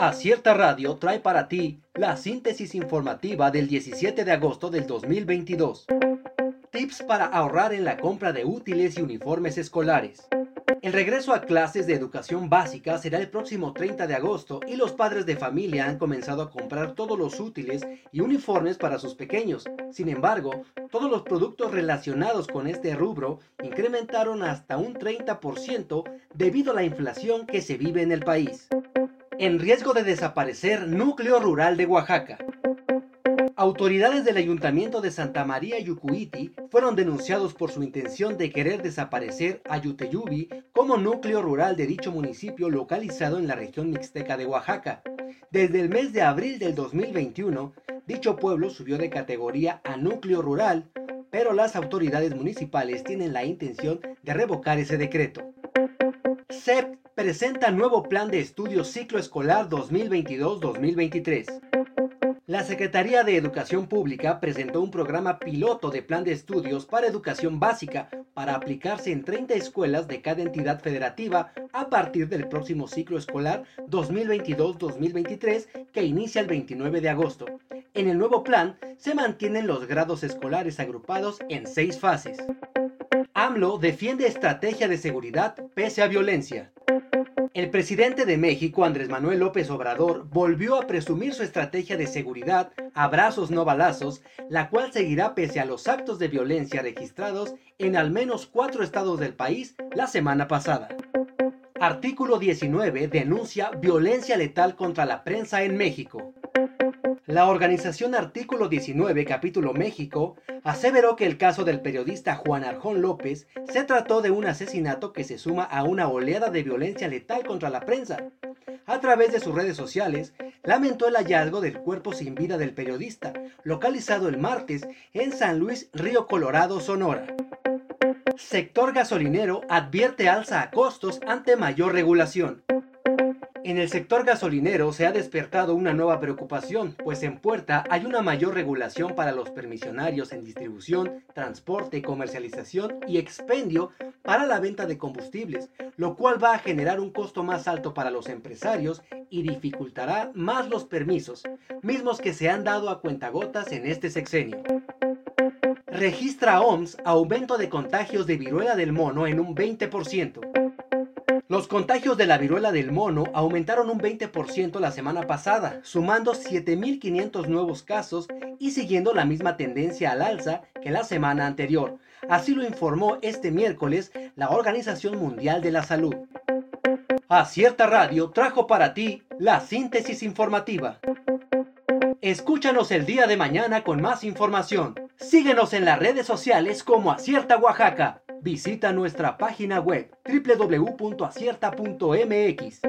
Acierta Radio trae para ti la síntesis informativa del 17 de agosto del 2022. Tips para ahorrar en la compra de útiles y uniformes escolares. El regreso a clases de educación básica será el próximo 30 de agosto y los padres de familia han comenzado a comprar todos los útiles y uniformes para sus pequeños. Sin embargo, todos los productos relacionados con este rubro incrementaron hasta un 30% debido a la inflación que se vive en el país. En riesgo de desaparecer núcleo rural de Oaxaca. Autoridades del Ayuntamiento de Santa María Yucuiti fueron denunciados por su intención de querer desaparecer a Yuteyubi como núcleo rural de dicho municipio localizado en la región mixteca de Oaxaca. Desde el mes de abril del 2021, dicho pueblo subió de categoría a núcleo rural, pero las autoridades municipales tienen la intención de revocar ese decreto. CEP presenta nuevo plan de estudios ciclo escolar 2022-2023. La Secretaría de Educación Pública presentó un programa piloto de plan de estudios para educación básica para aplicarse en 30 escuelas de cada entidad federativa a partir del próximo ciclo escolar 2022-2023 que inicia el 29 de agosto. En el nuevo plan se mantienen los grados escolares agrupados en seis fases. AMLO defiende estrategia de seguridad pese a violencia. El presidente de México, Andrés Manuel López Obrador, volvió a presumir su estrategia de seguridad, abrazos no balazos, la cual seguirá pese a los actos de violencia registrados en al menos cuatro estados del país la semana pasada. Artículo 19 denuncia violencia letal contra la prensa en México. La organización Artículo 19, capítulo México, aseveró que el caso del periodista Juan Arjón López se trató de un asesinato que se suma a una oleada de violencia letal contra la prensa. A través de sus redes sociales, lamentó el hallazgo del cuerpo sin vida del periodista, localizado el martes en San Luis, Río Colorado, Sonora. Sector gasolinero advierte alza a costos ante mayor regulación. En el sector gasolinero se ha despertado una nueva preocupación, pues en puerta hay una mayor regulación para los permisionarios en distribución, transporte, comercialización y expendio para la venta de combustibles, lo cual va a generar un costo más alto para los empresarios y dificultará más los permisos, mismos que se han dado a cuentagotas en este sexenio. Registra OMS aumento de contagios de viruela del mono en un 20%. Los contagios de la viruela del mono aumentaron un 20% la semana pasada, sumando 7.500 nuevos casos y siguiendo la misma tendencia al alza que la semana anterior. Así lo informó este miércoles la Organización Mundial de la Salud. Acierta Radio trajo para ti la síntesis informativa. Escúchanos el día de mañana con más información. Síguenos en las redes sociales como Acierta Oaxaca. Visita nuestra página web www.acierta.mx.